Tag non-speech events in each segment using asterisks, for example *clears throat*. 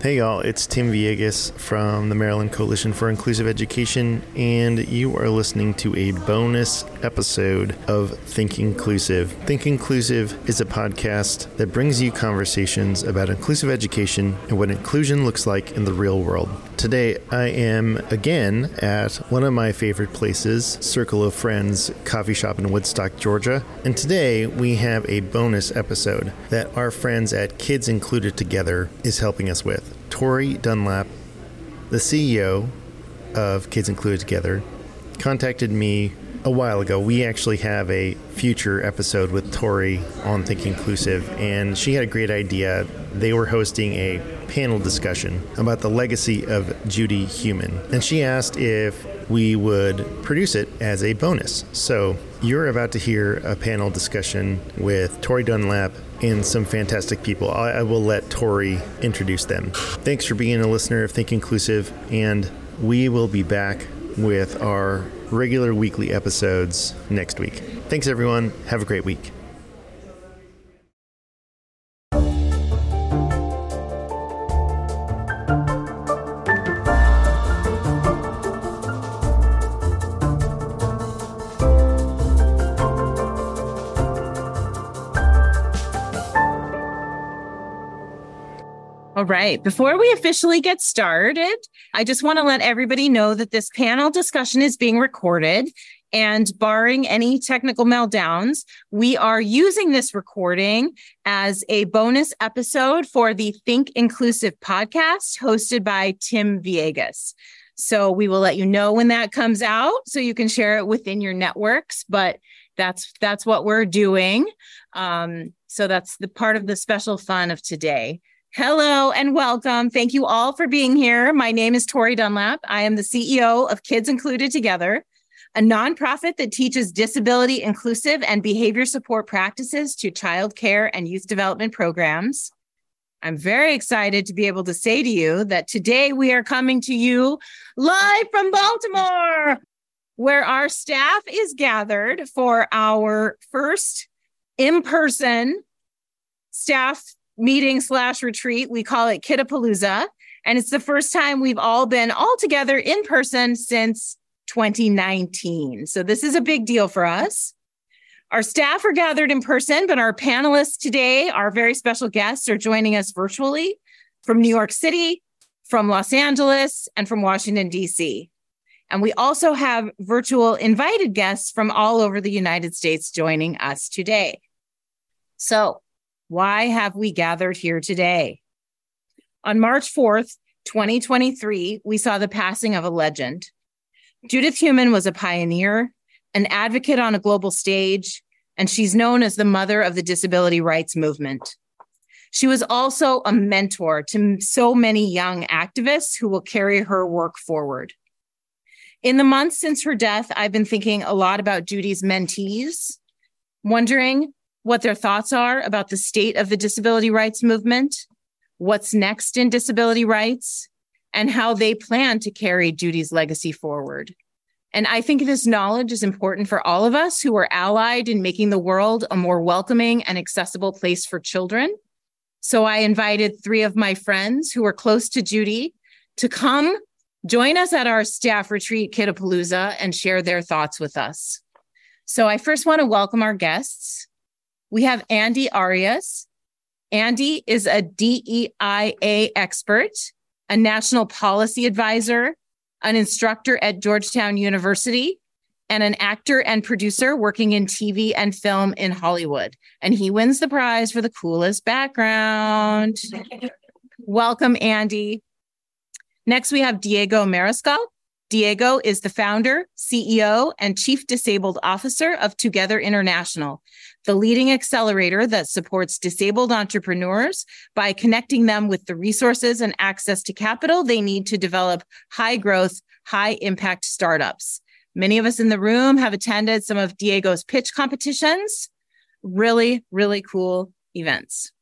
Hey y'all, it's Tim Villegas from the Maryland Coalition for Inclusive Education, and you are listening to a bonus episode of Think Inclusive. Think Inclusive is a podcast that brings you conversations about inclusive education and what inclusion looks like in the real world. Today, I am again at one of my favorite places, Circle of Friends Coffee Shop in Woodstock, Georgia. And today, we have a bonus episode that our friends at Kids Included Together is helping us with. Torrie Dunlap, the CEO of Kids Included Together, contacted me a while ago. We actually have a future episode with Torrie on Think Inclusive, and she had a great idea. They were hosting a panel discussion about the legacy of Judy Heumann, and she asked if we would produce it as a bonus. So you're about to hear a panel discussion with Torrie Dunlap and some fantastic people. I, I will let Torrie introduce them. Thanks for being a listener of Think Inclusive, and we will be back with our regular weekly episodes next week. Thanks, everyone. Have a great week. Right. Before we officially get started, I just want to let everybody know that this panel discussion is being recorded. And barring any technical meltdowns, we are using this recording as a bonus episode for the Think Inclusive podcast hosted by Tim Villegas. So we will let you know when that comes out so you can share it within your networks. But that's that's what we're doing. Um, so that's the part of the special fun of today. Hello and welcome. Thank you all for being here. My name is Torrie Dunlap. I am the CEO of Kids Included Together, a nonprofit that teaches disability inclusive and behavior support practices to child care and youth development programs. I'm very excited to be able to say to you that today we are coming to you live from Baltimore, where our staff is gathered for our first in person staff meeting slash retreat. We call it Kiddapalooza. And it's the first time we've all been all together in person since 2019. So this is a big deal for us. Our staff are gathered in person, but our panelists today, our very special guests, are joining us virtually from New York City, from Los Angeles, and from Washington, D.C. And we also have virtual invited guests from all over the United States joining us today. So why have we gathered here today? On March 4th, 2023, we saw the passing of a legend. Judith Heumann was a pioneer, an advocate on a global stage, and she's known as the mother of the disability rights movement. She was also a mentor to so many young activists who will carry her work forward. In the months since her death, I've been thinking a lot about Judy's mentees, wondering what their thoughts are about the state of the disability rights movement, what's next in disability rights, and how they plan to carry Judy's legacy forward. And I think this knowledge is important for all of us who are allied in making the world a more welcoming and accessible place for children. So I invited three of my friends who are close to Judy to come join us at our staff retreat, Kidapalooza, and share their thoughts with us. So I first want to welcome our guests. We have Andy Arias. Andy is a DEIA expert, a national policy advisor, an instructor at Georgetown University, and an actor and producer working in TV and film in Hollywood. And he wins the prize for the coolest background. Welcome, Andy. Next, we have Diego Mariscal. Diego is the founder, CEO, and Chief Disabled Officer of 2Gether International, the leading accelerator that supports disabled entrepreneurs by connecting them with the resources and access to capital they need to develop high growth, high impact startups. Many of us in the room have attended some of Diego's pitch competitions. Really, really cool events.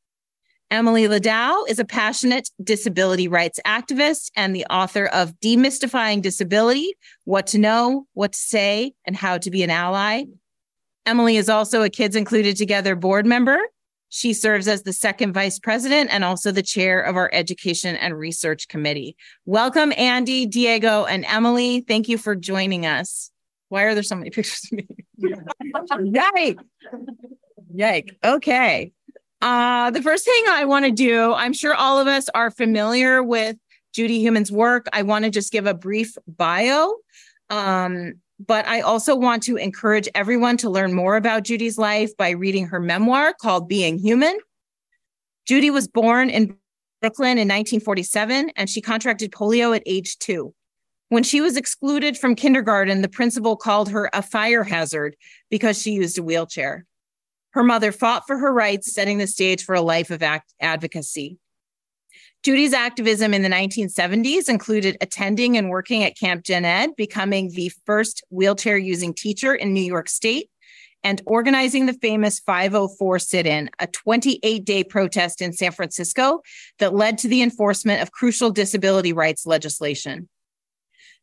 Emily Ladau is a passionate disability rights activist and the author of Demystifying Disability What to Know, What to Say, and How to Be an Ally. Emily is also a Kids Included Together board member. She serves as the second vice president and also the chair of our education and research committee. Welcome, Andy, Diego, and Emily. Thank you for joining us. Why are there so many pictures of me? *laughs* Yike. Yike. Okay. Uh, the first thing I want to do, I'm sure all of us are familiar with Judy Heumann's work. I want to just give a brief bio. Um, but I also want to encourage everyone to learn more about Judy's life by reading her memoir called Being Heumann. Judy was born in Brooklyn in 1947 and she contracted polio at age two. When she was excluded from kindergarten, the principal called her a fire hazard because she used a wheelchair. Her mother fought for her rights, setting the stage for a life of act- advocacy. Judy's activism in the 1970s included attending and working at Camp Jened, becoming the first wheelchair using teacher in New York State, and organizing the famous 504 sit in, a 28 day protest in San Francisco that led to the enforcement of crucial disability rights legislation.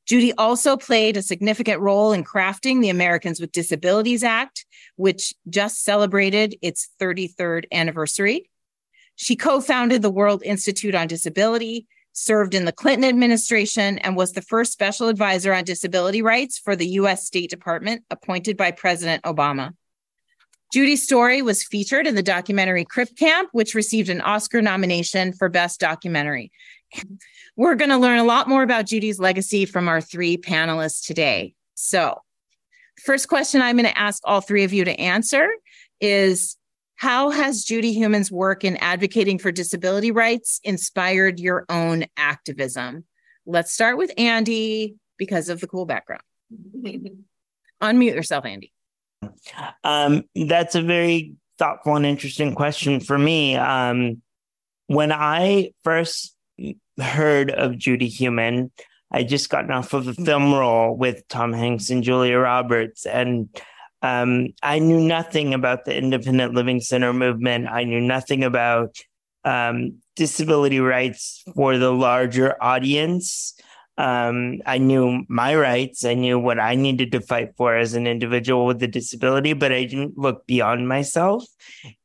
Judy also played a significant role in crafting the Americans with Disabilities Act, which just celebrated its 33rd anniversary. She co founded the World Institute on Disability, served in the Clinton administration, and was the first special advisor on disability rights for the US State Department appointed by President Obama. Judy's story was featured in the documentary Crip Camp, which received an Oscar nomination for Best Documentary. We're going to learn a lot more about Judy's legacy from our three panelists today. So, first question I'm going to ask all three of you to answer is How has Judy Heumann's work in advocating for disability rights inspired your own activism? Let's start with Andy because of the cool background. *laughs* Unmute yourself, Andy. Um, that's a very thoughtful and interesting question for me. Um, when I first heard of Judy Heumann, I just gotten off of a film role with Tom Hanks and Julia Roberts, and um, I knew nothing about the Independent Living Center movement. I knew nothing about um, disability rights for the larger audience. Um, I knew my rights. I knew what I needed to fight for as an individual with a disability, but I didn't look beyond myself.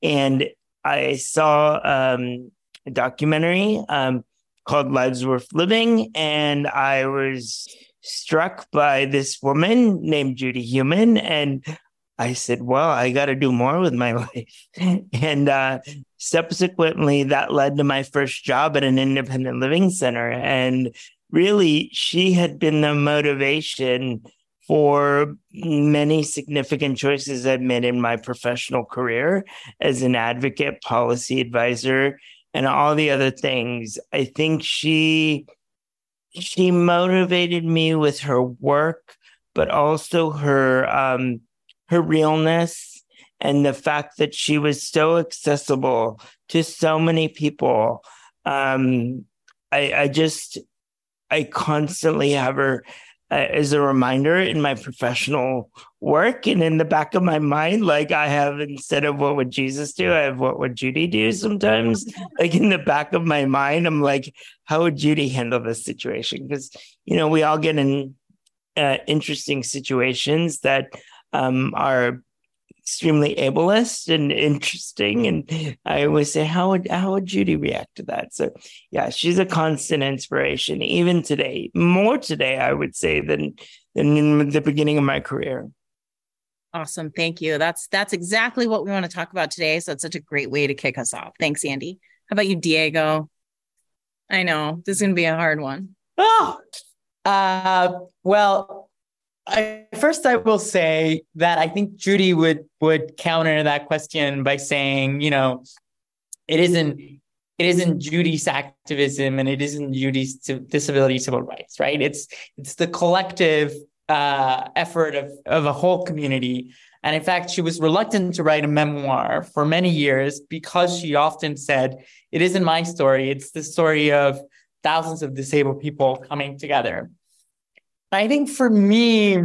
And I saw um, a documentary um, called Lives Worth Living. And I was struck by this woman named Judy Heumann. And I said, well, I got to do more with my *laughs* life. and uh, subsequently, that led to my first job at an independent living center. And really, she had been the motivation for many significant choices I've made in my professional career as an advocate, policy advisor, and all the other things. I think she she motivated me with her work, but also her um, her realness and the fact that she was so accessible to so many people. Um, I, I just I constantly have her uh, as a reminder in my professional work and in the back of my mind like i have instead of what would jesus do i have what would judy do sometimes *laughs* like in the back of my mind i'm like how would judy handle this situation because you know we all get in uh, interesting situations that um, are extremely ableist and interesting. And I always say, how would how would Judy react to that? So yeah, she's a constant inspiration, even today, more today, I would say, than than in the beginning of my career. Awesome. Thank you. That's that's exactly what we want to talk about today. So it's such a great way to kick us off. Thanks, Andy. How about you, Diego? I know this is gonna be a hard one. Oh, uh, well, I, first, I will say that I think Judy would would counter that question by saying, you know, it isn't it isn't Judy's activism and it isn't Judy's disability civil rights, right? It's it's the collective uh, effort of of a whole community. And in fact, she was reluctant to write a memoir for many years because she often said, "It isn't my story; it's the story of thousands of disabled people coming together." I think for me,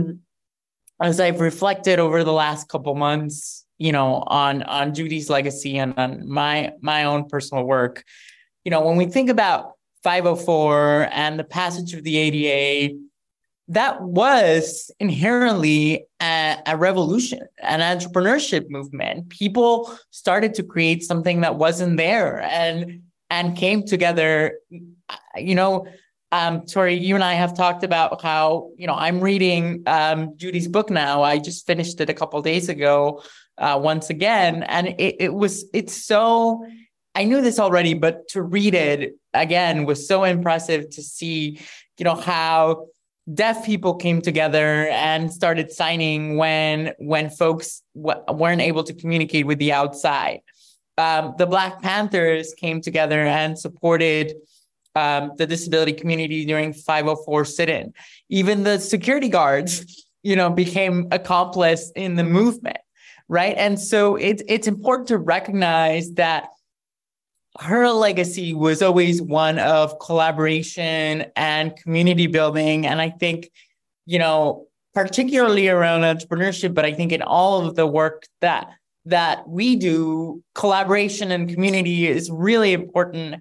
as I've reflected over the last couple months, you know, on on Judy's legacy and on my my own personal work, you know, when we think about 504 and the passage of the ADA, that was inherently a, a, revolution, an entrepreneurship movement. People started to create something that wasn't there and and came together. You know, um, Torrie, you and I have talked about how, you know, I'm reading um, Judy's book now. I just finished it a couple days ago uh, once again. And it, it was, it's so, I knew this already, but to read it again was so impressive to see, you know, how deaf people came together and started signing when when folks w- weren't able to communicate with the outside. Um, the Black Panthers came together and supported um, the disability community during 504 sit-in. Even the security guards, you know, became accomplice in the movement, right? And so it's it's important to recognize that her legacy was always one of collaboration and community building. And I think, you know, particularly around entrepreneurship, but I think in all of the work that that we do, collaboration and community is really important.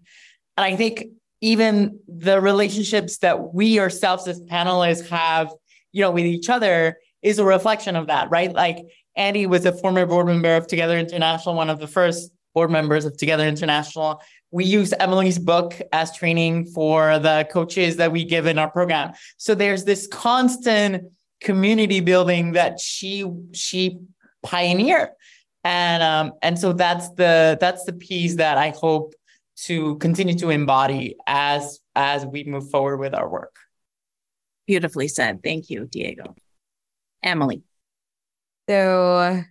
And I think even the relationships that we ourselves as panelists have, you know, with each other is a reflection of that, right? Like Andy was a former board member of 2Gether International, one of the first board members of 2Gether International. We use Emily's book as training for the coaches that we give in our program. So there's this constant community building that she she pioneered. And um, and so that's the that's the piece that I hope to continue to embody as as we move forward with our work. Beautifully said. Thank you, Diego. Emily. So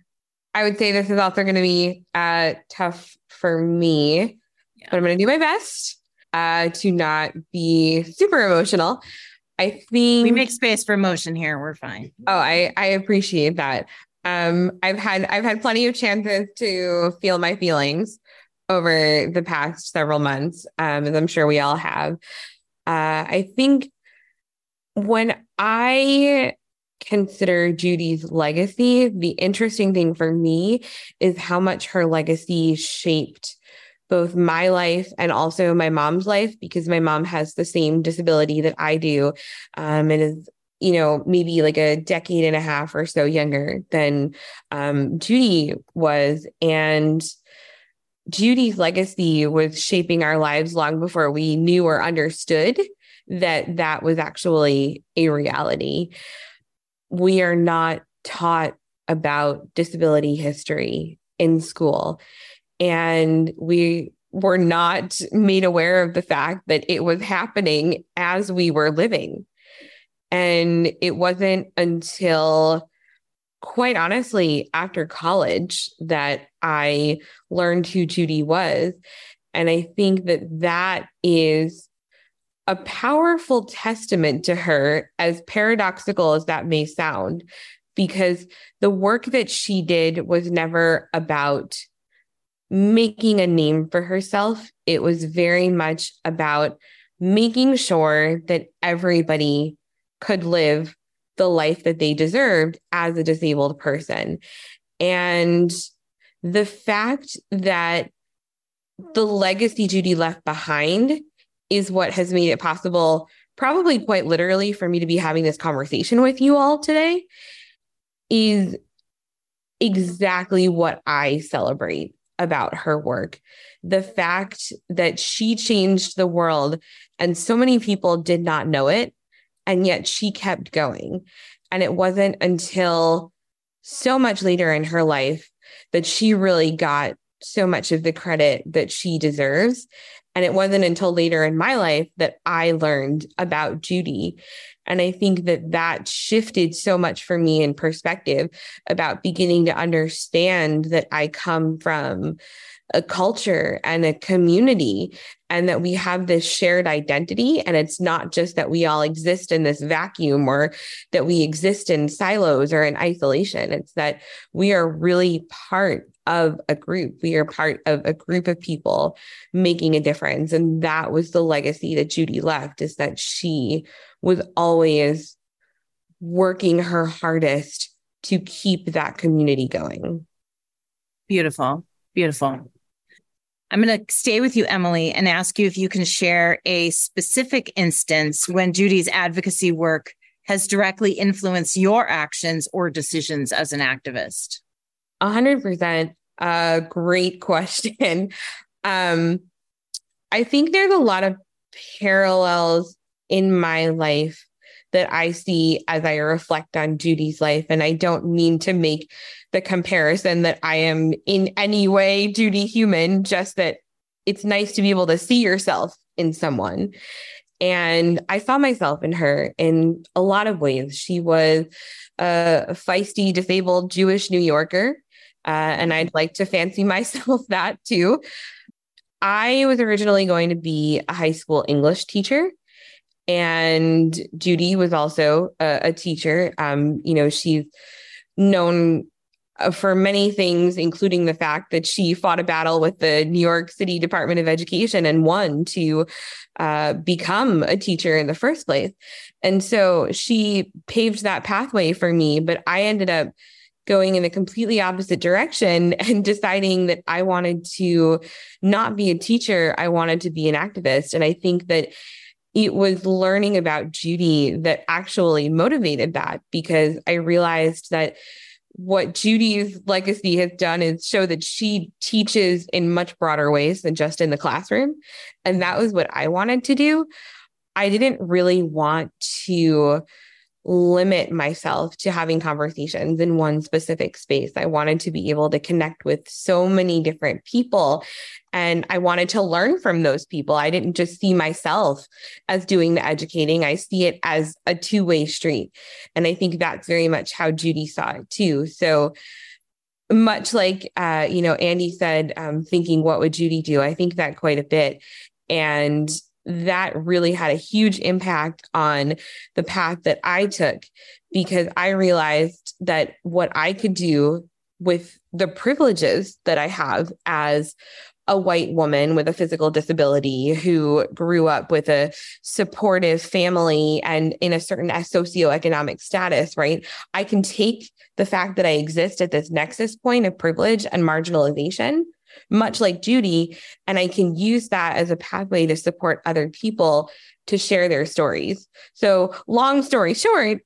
I would say this is also going to be uh, tough for me, yeah. but I'm going to do my best uh, to not be super emotional. I think we make space for emotion here. We're fine. Oh, I I appreciate that. Um, I've had I've had plenty of chances to feel my feelings over the past several months, um, as I'm sure we all have. Uh, I think when I consider Judy's legacy, the interesting thing for me is how much her legacy shaped both my life and also my mom's life because my mom has the same disability that I do um, and is you know maybe like a decade and a half or so younger than um, Judy was and Judy's legacy was shaping our lives long before we knew or understood that that was actually a reality. We are not taught about disability history in school, and we were not made aware of the fact that it was happening as we were living. And it wasn't until quite honestly, after college, that I learned who Judy was. And I think that that is a powerful testament to her, as paradoxical as that may sound, because the work that she did was never about making a name for herself. It was very much about making sure that everybody could live the life that they deserved as a disabled person. And the fact that the legacy Judy left behind is what has made it possible, probably quite literally, for me to be having this conversation with you all today, is exactly what I celebrate about her work. The fact that she changed the world and so many people did not know it, and yet she kept going. And it wasn't until so much later in her life that she really got so much of the credit that she deserves. And it wasn't until later in my life that I learned about Judy. And I think that that shifted so much for me in perspective about beginning to understand that I come from a culture and a community and that we have this shared identity. And it's not just that we all exist in this vacuum or that we exist in silos or in isolation. It's that we are really part of a group. We are part of a group of people making a difference. And that was the legacy that Judy left is that she was always working her hardest to keep that community going. Beautiful. Beautiful. I'm going to stay with you, Emily, and ask you if you can share a specific instance when Judy's advocacy work has directly influenced your actions or decisions as an activist. A hundred percent. A great question. *laughs* Um, I think there's a lot of parallels in my life that I see as I reflect on Judy's life. And I don't mean to make the comparison that I am in any way Judy Heumann, just that it's nice to be able to see yourself in someone. And I saw myself in her in a lot of ways. She was a feisty, disabled Jewish New Yorker. Uh, and I'd like to fancy *laughs* myself that too. I was originally going to be a high school English teacher. And Judy was also a, a teacher. Um, you know, she's known uh, for many things, including the fact that she fought a battle with the New York City Department of Education and won to uh, become a teacher in the first place. And so she paved that pathway for me, but I ended up going in a completely opposite direction *laughs* and deciding that I wanted to not be a teacher, I wanted to be an activist. And I think that it was learning about Judy that actually motivated that because I realized that what Judy's legacy has done is show that she teaches in much broader ways than just in the classroom. And that was what I wanted to do. I didn't really want to limit myself to having conversations in one specific space. I wanted to be able to connect with so many different people and I wanted to learn from those people. I didn't just see myself as doing the educating, I see it as a two way street. And I think that's very much how Judy saw it too. So, much like uh, you know andy said um, thinking what would judy do i think that quite a bit and that really had a huge impact on the path that I took because I realized that what I could do with the privileges that I have as a white woman with a physical disability who grew up with a supportive family and in a certain socioeconomic status, right? I can take the fact that I exist at this nexus point of privilege and marginalization much like Judy. And I can use that as a pathway to support other people to share their stories. So, long story short,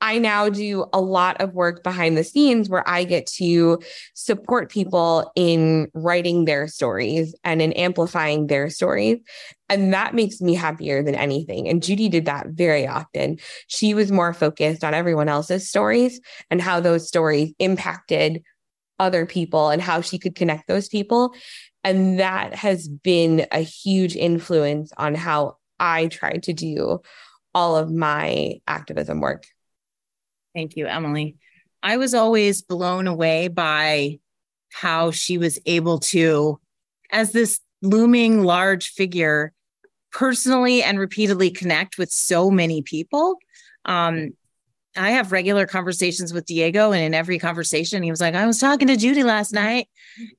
I now do a lot of work behind the scenes where I get to support people in writing their stories and in amplifying their stories. And that makes me happier than anything. And Judy did that very often. She was more focused on everyone else's stories and how those stories impacted other people and how she could connect those people. And that has been a huge influence on how I try to do all of my activism work. Thank you, Emily. I was always blown away by how she was able to, as this looming large figure, personally and repeatedly connect with so many people. Um, I have regular conversations with Diego, and in every conversation, he was like, I was talking to Judy last night.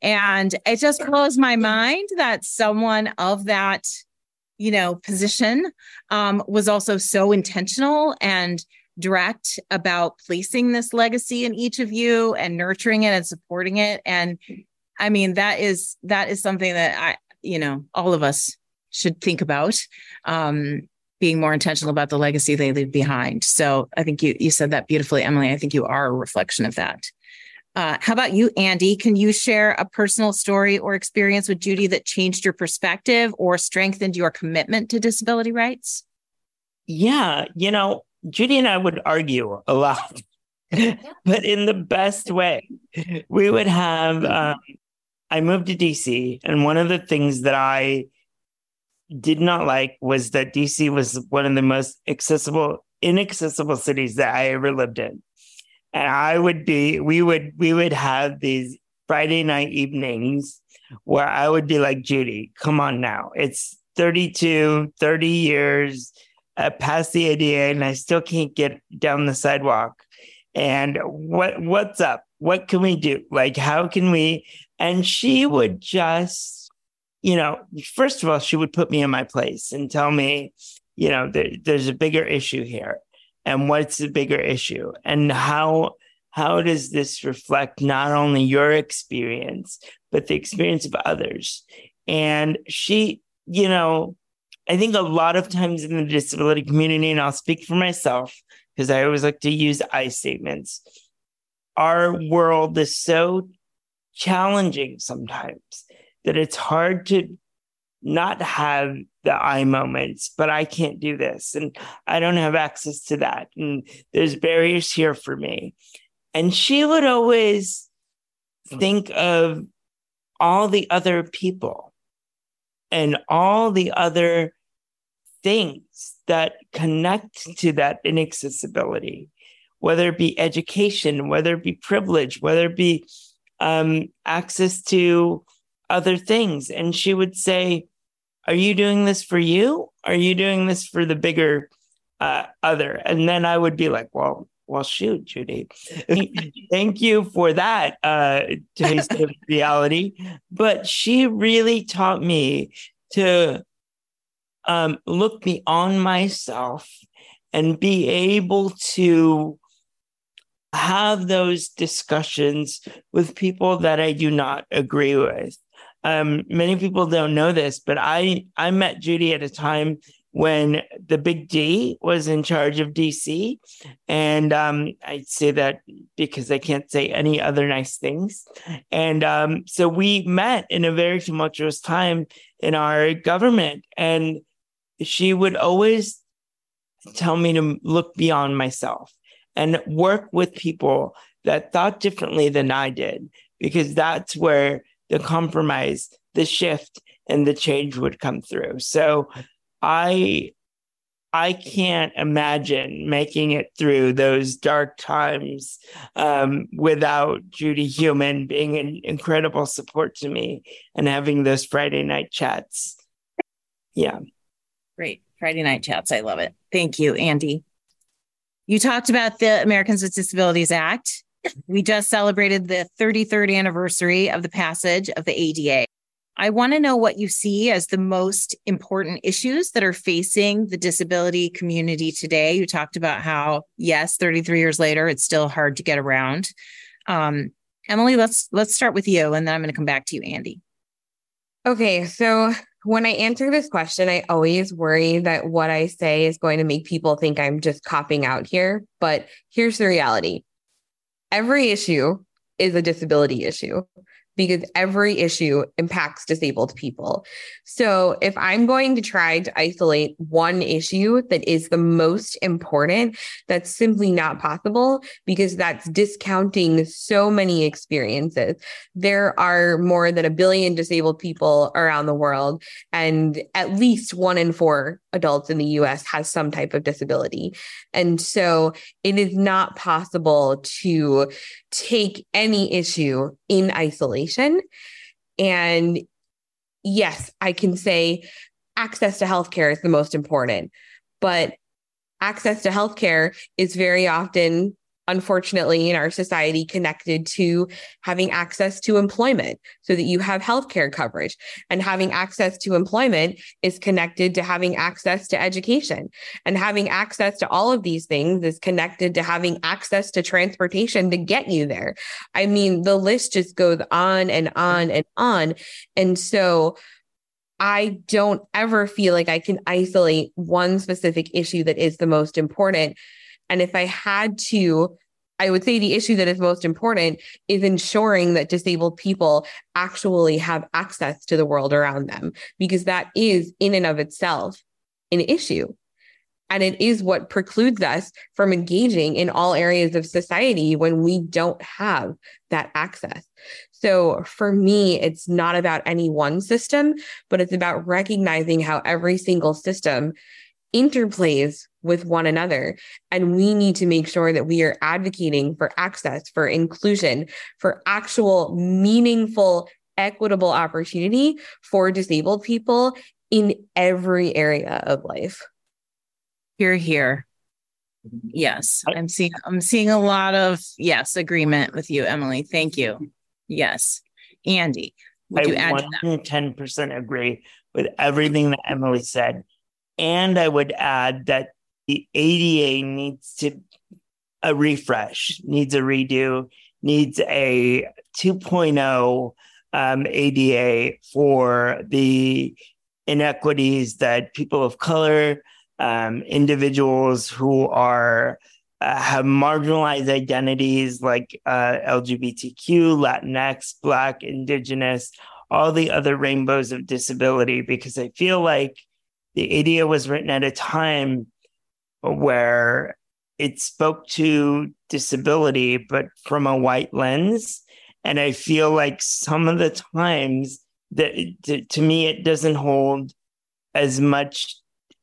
And it just blows my mind that someone of that, you know, position um, was also so intentional and direct about placing this legacy in each of you and nurturing it and supporting it. And I mean, that is that is something that I, you know, all of us should think about. Um, being more intentional about the legacy they leave behind. So I think you you said that beautifully, Emily. I think you are a reflection of that. Uh, how about you, Andy? Can you share a personal story or experience with Judy that changed your perspective or strengthened your commitment to disability rights? Yeah, you know, Judy and I would argue a lot, *laughs* but in the best way. We would have, um, I moved to DC, and one of the things that I did not like was that DC was one of the most accessible, inaccessible cities that I ever lived in and I would be we would we would have these Friday night evenings where I would be like Judy, come on now. It's 32, 30 years uh, past the ADA and I still can't get down the sidewalk. And what what's up? What can we do? Like how can we and she would just you know, first of all, she would put me in my place and tell me, you know, there, there's a bigger issue here and what's the bigger issue and how how does this reflect not only your experience but the experience of others and she you know i think a lot of times in the disability community and i'll speak for myself because i always like to use i statements our world is so challenging sometimes that it's hard to not have the I moments, but I can't do this. And I don't have access to that. And there's barriers here for me. And she would always hmm. think of all the other people and all the other things that connect to that inaccessibility, whether it be education, whether it be privilege, whether it be um, access to other things. And she would say, are you doing this for you? Are you doing this for the bigger uh, other? And then I would be like, well, well, shoot, Judy. Thank you for that uh, taste of *laughs* reality. But she really taught me to um, look beyond myself and be able to have those discussions with people that I do not agree with. Um, many people don't know this, but I I met Judy at a time when the Big D was in charge of DC, and um, I say that because I can't say any other nice things. And um, so we met in a very tumultuous time in our government, and she would always tell me to look beyond myself and work with people that thought differently than I did, because that's where the compromise, the shift, and the change would come through. So I I can't imagine making it through those dark times um, without Judy Heumann being an incredible support to me and having those Friday night chats. Yeah. Great. Friday night chats. I love it. Thank you, Andy. You talked about the Americans with Disabilities Act we just celebrated the 33rd anniversary of the passage of the ADA. I want to know what you see as the most important issues that are facing the disability community today. You talked about how, yes, 33 years later, it's still hard to get around. Um, Emily, let's let's start with you, and then I'm going to come back to you, Andy. Okay, so when I answer this question, I always worry that what I say is going to make people think I'm just copping out here. But here's the reality every issue is a disability issue because every issue impacts disabled people. So, if I'm going to try to isolate one issue that is the most important, that's simply not possible because that's discounting so many experiences. There are more than a billion disabled people around the world, and at least one in four adults in the US has some type of disability. And so, it is not possible to take any issue in isolation. And yes, I can say access to healthcare is the most important, but access to healthcare is very often unfortunately, in our society, connected to having access to employment so that you have healthcare coverage. And having access to employment is connected to having access to education. And having access to all of these things is connected to having access to transportation to get you there. I mean, the list just goes on and on and on. And so, I don't ever feel like I can isolate one specific issue that is the most important. And if I had to, I would say the issue that is most important is ensuring that disabled people actually have access to the world around them, because that is in and of itself an issue. And it is what precludes us from engaging in all areas of society when we don't have that access. So for me, it's not about any one system, but it's about recognizing how every single system interplays with one another. And we need to make sure that we are advocating for access, for inclusion, for actual meaningful, equitable opportunity for disabled people in every area of life. Here, here. Yes, I'm seeing I'm seeing a lot of yes agreement with you, Emily. Thank you. Yes, Andy, would you I add to that? 110% agree with everything that Emily said. And I would add that the ADA needs to a refresh, needs a redo, needs a 2.0 um, ADA for the inequities that people of color, um, individuals who are uh, have marginalized identities like uh, LGBTQ, Latinx, Black, Indigenous, all the other rainbows of disability, because I feel like the ADA was written at a time where it spoke to disability, but from a white lens. And I feel like some of the times that to, to me, it doesn't hold as much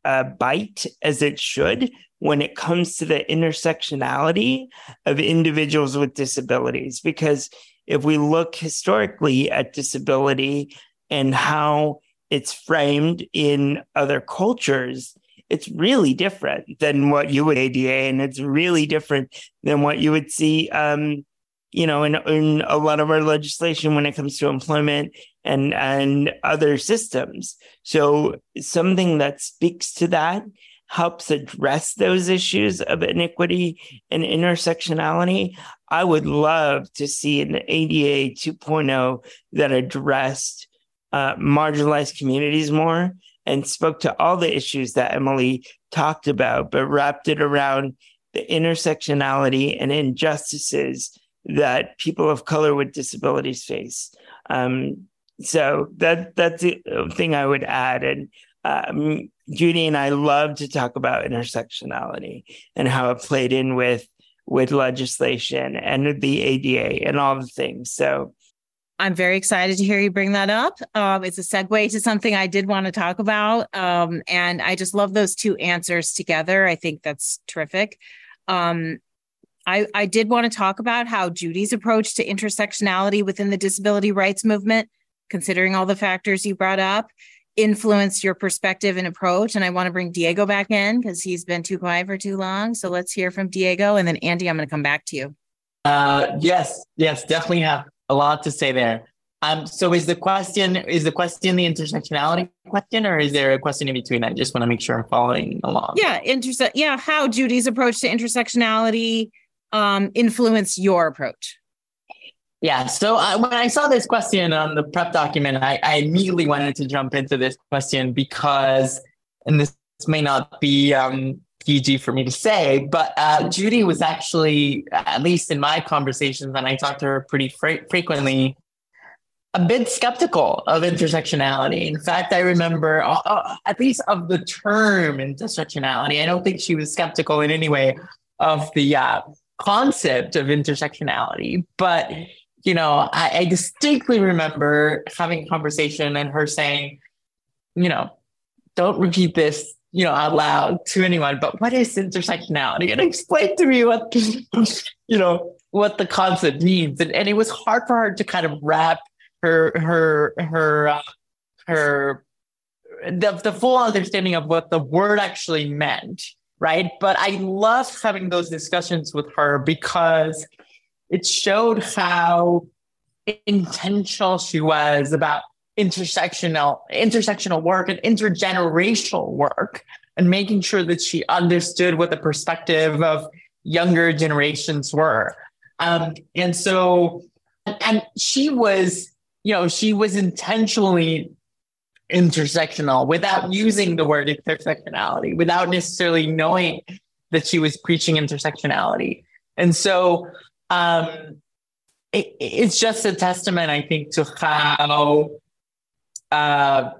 uh, bite as it should when it comes to the intersectionality of individuals with disabilities. Because if we look historically at disability and how it's framed in other cultures, it's really different than what you would ADA, and it's really different than what you would see, um, you know, in, in a lot of our legislation when it comes to employment and and other systems. So something that speaks to that helps address those issues of inequity and intersectionality. I would love to see an ADA 2.0 that addressed uh, marginalized communities more and spoke to all the issues that Emily talked about, but wrapped it around the intersectionality and injustices that people of color with disabilities face. Um, so that that's the thing I would add. And um, Judy and I love to talk about intersectionality and how it played in with with legislation and the ADA and all the things. So I'm very excited to hear you bring that up. Um, it's a segue to something I did want to talk about. Um, and I just love those two answers together. I think that's terrific. Um, I, I did want to talk about how Judy's approach to intersectionality within the disability rights movement, considering all the factors you brought up, influenced your perspective and approach. And I want to bring Diego back in because he's been too quiet for too long. So let's hear from Diego. And then Andy, I'm going to come back to you. Uh, yes, yes, definitely have a lot to say there. Um, so is the question is the question the intersectionality question, or is there a question in between? I just want to make sure I'm following along. Yeah, interse- Yeah, how Judy's approach to intersectionality um, influenced your approach. Yeah. So uh, when I saw this question on the prep document, I, I immediately wanted to jump into this question because, and this may not be um, PG for me to say, but uh, Judy was actually, at least in my conversations, and I talked to her pretty fre- frequently, a bit skeptical of intersectionality. In fact, I remember, uh, uh, at least of the term intersectionality, I don't think she was skeptical in any way of the uh, concept of intersectionality. But, you know, I, I distinctly remember having a conversation and her saying, you know, don't repeat this you know, out loud to anyone, but what is intersectionality? And explain to me what, *laughs* you know, what the concept means. And, and it was hard for her to kind of wrap her, her, her, uh, her, the, the full understanding of what the word actually meant. right? But I loved having those discussions with her because it showed how intentional she was about intersectional intersectional work and intergenerational work and making sure that she understood what the perspective of younger generations were. Um, and so and she was you know she was intentionally intersectional without using the word intersectionality without necessarily knowing that she was preaching intersectionality. And so um, it, it's just a testament i think to how uh,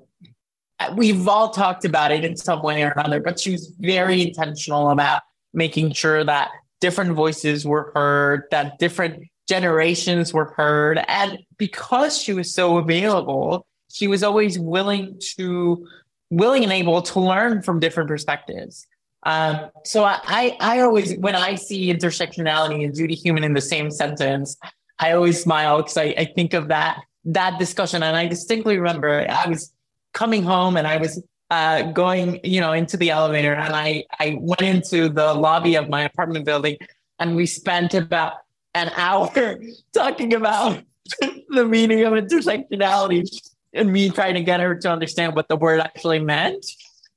we've all talked about it in some way or another, but she was very intentional about making sure that different voices were heard, that different generations were heard. And because she was so available, she was always willing to, willing and able to learn from different perspectives. Um, so I, I always, when I see intersectionality and Judy Heumann in the same sentence, I always smile because I, I think of that that discussion. And I distinctly remember I was coming home and I was uh, going, you know, into the elevator and I, I went into the lobby of my apartment building and we spent about an hour *laughs* talking about *laughs* the meaning of intersectionality and me trying to get her to understand what the word actually meant.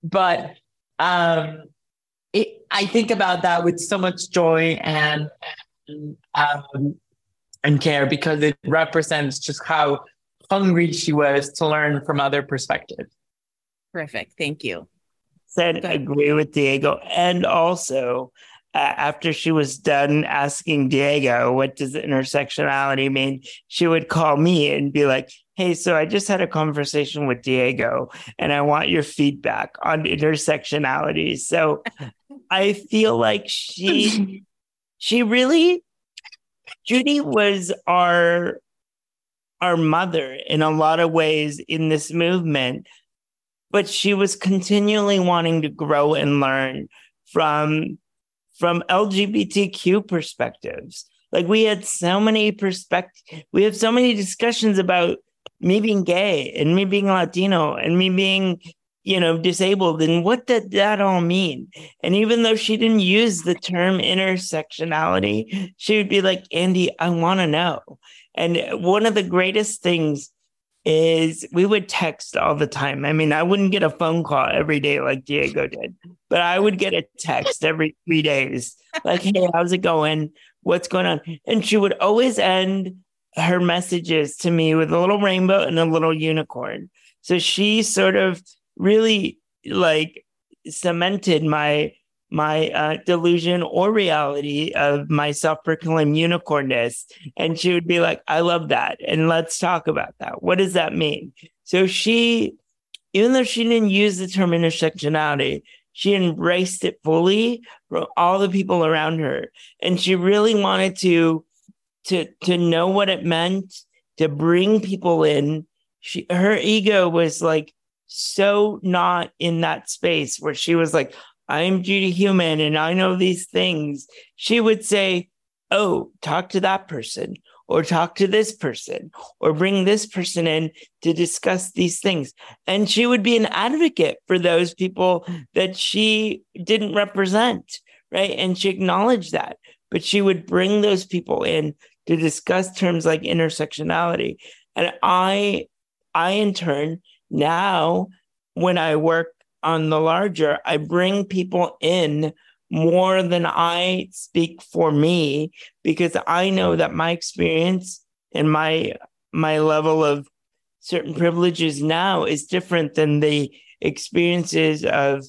But um, it, I think about that with so much joy and, and um, and care because it represents just how hungry she was to learn from other perspectives. Terrific. Thank you. Said agree with Diego. And also, uh, after she was done asking Diego, what does intersectionality mean? She would call me and be like, Hey, so I just had a conversation with Diego and I want your feedback on intersectionality. So *laughs* I feel like she, she really Judy was our our mother in a lot of ways in this movement, but she was continually wanting to grow and learn from from LGBTQ perspectives. Like we had so many perspectives, we have so many discussions about me being gay and me being Latino and me being you know, disabled. And what did that all mean? And even though she didn't use the term intersectionality, she would be like, Andy, I want to know. And one of the greatest things is we would text all the time. I mean, I wouldn't get a phone call every day like Diego did, but I would get a text every three days like, hey, how's it going? What's going on? And she would always end her messages to me with a little rainbow and a little unicorn. So she sort of really like cemented my my uh, delusion or reality of my self-proclaimed unicornness. And she would be like i love that. And let's talk about that. What does that mean? So she even though she didn't use the term intersectionality she embraced it fully from all the people around her. And she really wanted to to to know what it meant to bring people in. She her ego was like so not in that space where she was like, I'm Judy Heumann and I know these things. She would say, Oh, talk to that person or talk to this person or bring this person in to discuss these things. And she would be an advocate for those people that she didn't represent. Right. And she acknowledged that, but she would bring those people in to discuss terms like intersectionality. And I, I in turn now, when I work on the larger, I bring people in more than I speak for me because I know that my experience and my my level of certain privileges now is different than the experiences of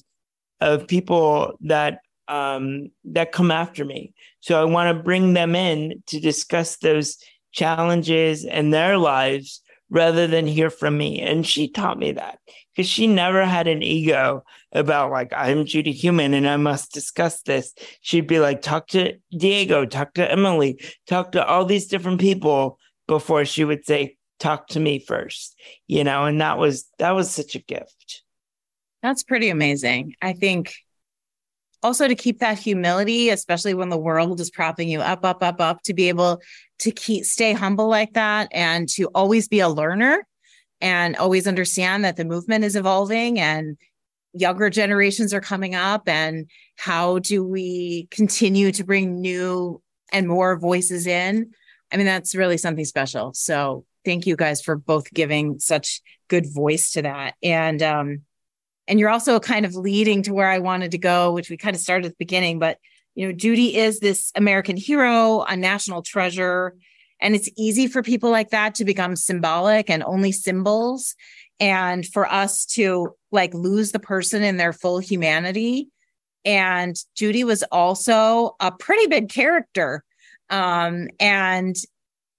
of people that um, that come after me. So I want to bring them in to discuss those challenges and their lives rather than hear from me. And she taught me that because she never had an ego about like, I'm Judy Heumann and I must discuss this. She'd be like, talk to Diego, talk to Emily, talk to all these different people before she would say, talk to me first, you know, and that was, that was such a gift. That's pretty amazing. I think also to keep that humility, especially when the world is propping you up, up, up, up, to be able to keep stay humble like that and to always be a learner and always understand that the movement is evolving and younger generations are coming up and how do we continue to bring new and more voices in? I mean that's really something special. So thank you guys for both giving such good voice to that. And um and you're also kind of leading to where i wanted to go which we kind of started at the beginning but you know judy is this american hero a national treasure and it's easy for people like that to become symbolic and only symbols. And for us to like lose the person in their full humanity. And judy was also a pretty big character. Um and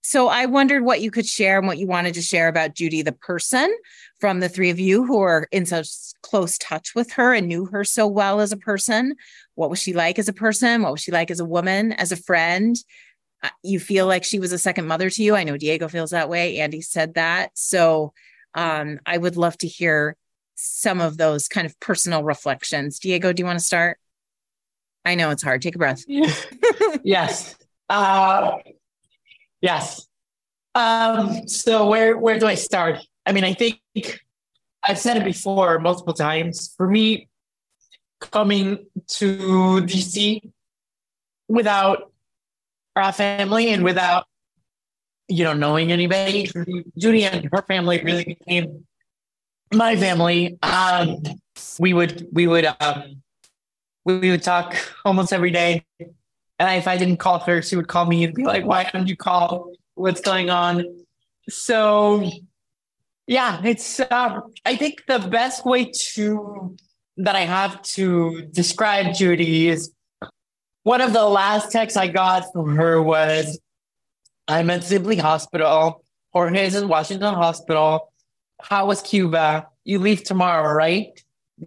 so I wondered what you could share and what you wanted to share about Judy, the person, from the three of you who are in such close touch with her and knew her so well as a person. What was she like as a person? What was she like as a woman, as a friend? Uh, you feel like she was a second mother to you. I know Diego feels that way. Andy said that. So um, I would love to hear some of those kind of personal reflections. Diego, do you want to start? I know it's hard. Take a breath. *laughs* yes. Uh, Yes. Um, so where where do I start? I mean, I think I've said it before multiple times. For me, coming to DC without our family and without you know knowing anybody, Judy and her family really became my family. Um, we would we would um, we would talk almost every day and if I didn't call her, she would call me and be like, why didn't you call? What's going on? So, yeah, it's, uh, I think the best way to, that I have to describe Judy is one of the last texts I got from her was, I'm at Sibley Hospital. Jorge's in Washington Hospital. How was Cuba? You leave tomorrow, right?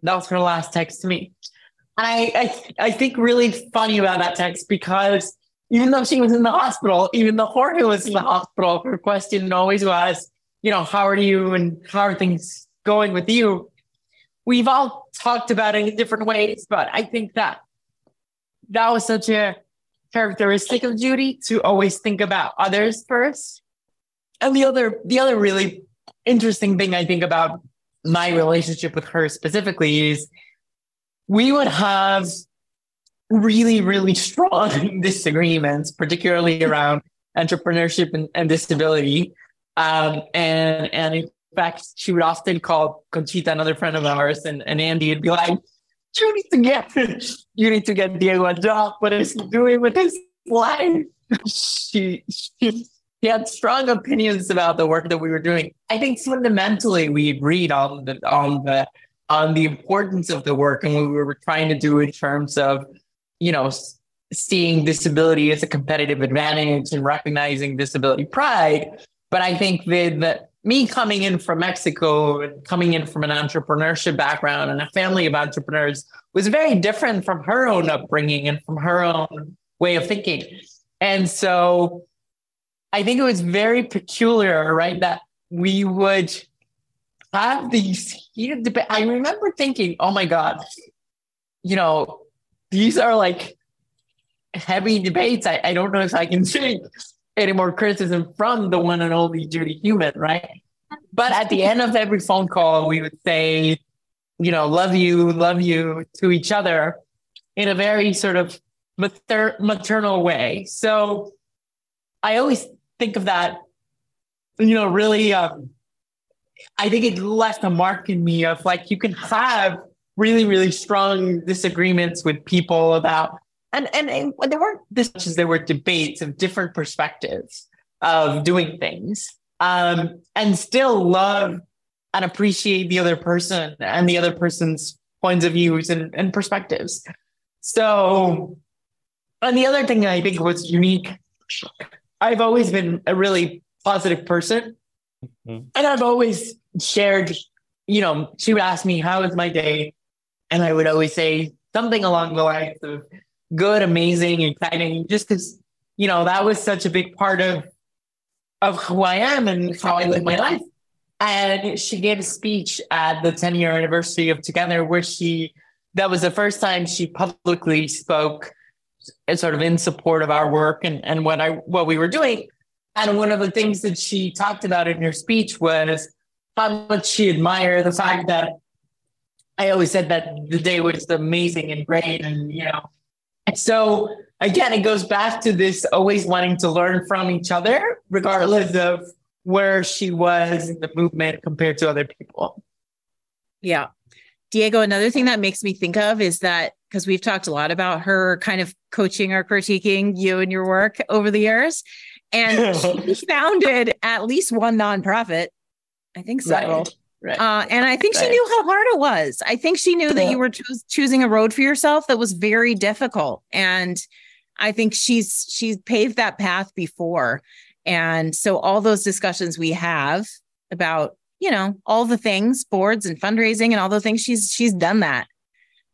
That was her last text to me. I, I, I think really funny about that text because even though she was in the hospital, even though Jorge was in the hospital, her question always was, you know, how are you and how are things going with you? We've all talked about it in different ways, but I think that that was such a characteristic of Judy to always think about others first. And the other, the other really interesting thing I think about my relationship with her specifically is we would have really, really strong *laughs* disagreements, particularly around entrepreneurship and, and disability. Um, and and in fact, she would often call Conchita, another friend of ours, and, and Andy would be like, "You need to get *laughs* you need to get Diego a job. What is he doing with his life?" *laughs* she, she she had strong opinions about the work that we were doing. I think fundamentally we agreed on the on the on the importance of the work and what we were trying to do in terms of, you know, seeing disability as a competitive advantage and recognizing disability pride. But I think that, me coming in from Mexico and coming in from an entrepreneurship background and a family of entrepreneurs was very different from her own upbringing and from her own way of thinking. And so I think it was very peculiar, right? That we would have these heated debate. I remember thinking, oh my God, you know, these are like heavy debates. I, I don't know if I can *laughs* take any more criticism from the one and only Judy Heumann, right? But at the end of every phone call, we would say, you know, love you, love you to each other in a very sort of mater- maternal way. So I always think of that, you know, really um, I think it left a mark in me of like you can have really, really strong disagreements with people about and and, and there weren't this much as there were debates of different perspectives of doing things. Um, and still love and appreciate the other person and the other person's points of views and, and perspectives. So and the other thing I think was unique, I've always been a really positive person. Mm-hmm. And I've always shared, you know, she would ask me, How was my day? And I would always say something along the lines of good, amazing, exciting, just because, you know, that was such a big part of of who I am and how I live my life. And she gave a speech at the 10 year anniversary of 2Gether where she that was the first time she publicly spoke sort of in support of our work and, and what I what we were doing. And one of the things that she talked about in her speech was how much she admired the fact that I always said that the day was amazing and great, and you know. So again, it goes back to this always wanting to learn from each other, regardless of where she was in the movement compared to other people. Yeah. Diego, another thing that makes me think of is that because we've talked a lot about her kind of coaching or critiquing you and your work over the years. And *laughs* she founded at least one nonprofit. I think several. Right. Right. Uh, and I think she knew how hard it was. I think she knew that Yeah. you were choos- choosing a road for yourself that was very difficult. And I think she's she's paved that path before. And so all those discussions we have about, you know, all the things, boards and fundraising and all the things she's she's done that.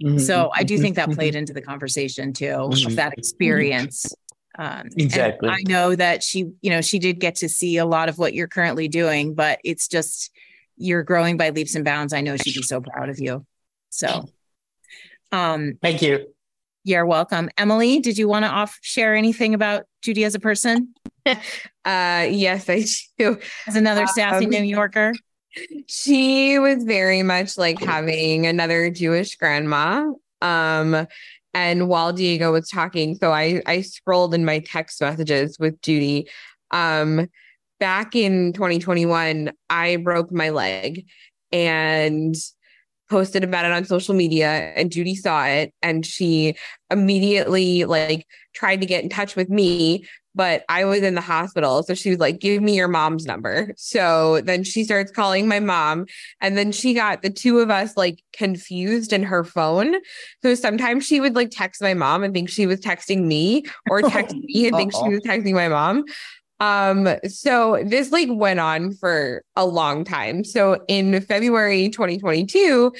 Mm-hmm. So I do think that played into the conversation too of Mhm. that experience. Um, Exactly. I know that she, you know, she did get to see a lot of what you're currently doing, but it's just you're growing by leaps and bounds. I know she'd be so proud of you. So, um, Thank you. you're welcome. Emily, did you want to off share anything about Judy as a person, *laughs* Uh, yes, I do. as another sassy Um, New Yorker? She was very much like having another Jewish grandma. Um, and while Diego was talking, so I I scrolled in my text messages with Judy. Um, back in 2021, I broke my leg and posted about it on social media and Judy saw it and she immediately like tried to get in touch with me but I was in the hospital. So she was like, give me your mom's number. So then she starts calling my mom. And then she got the two of us like confused in her phone. So sometimes she would like text my mom and think she was texting me or *laughs* text me and think she was texting my mom. Um, so this like went on for a long time. So in February 2022,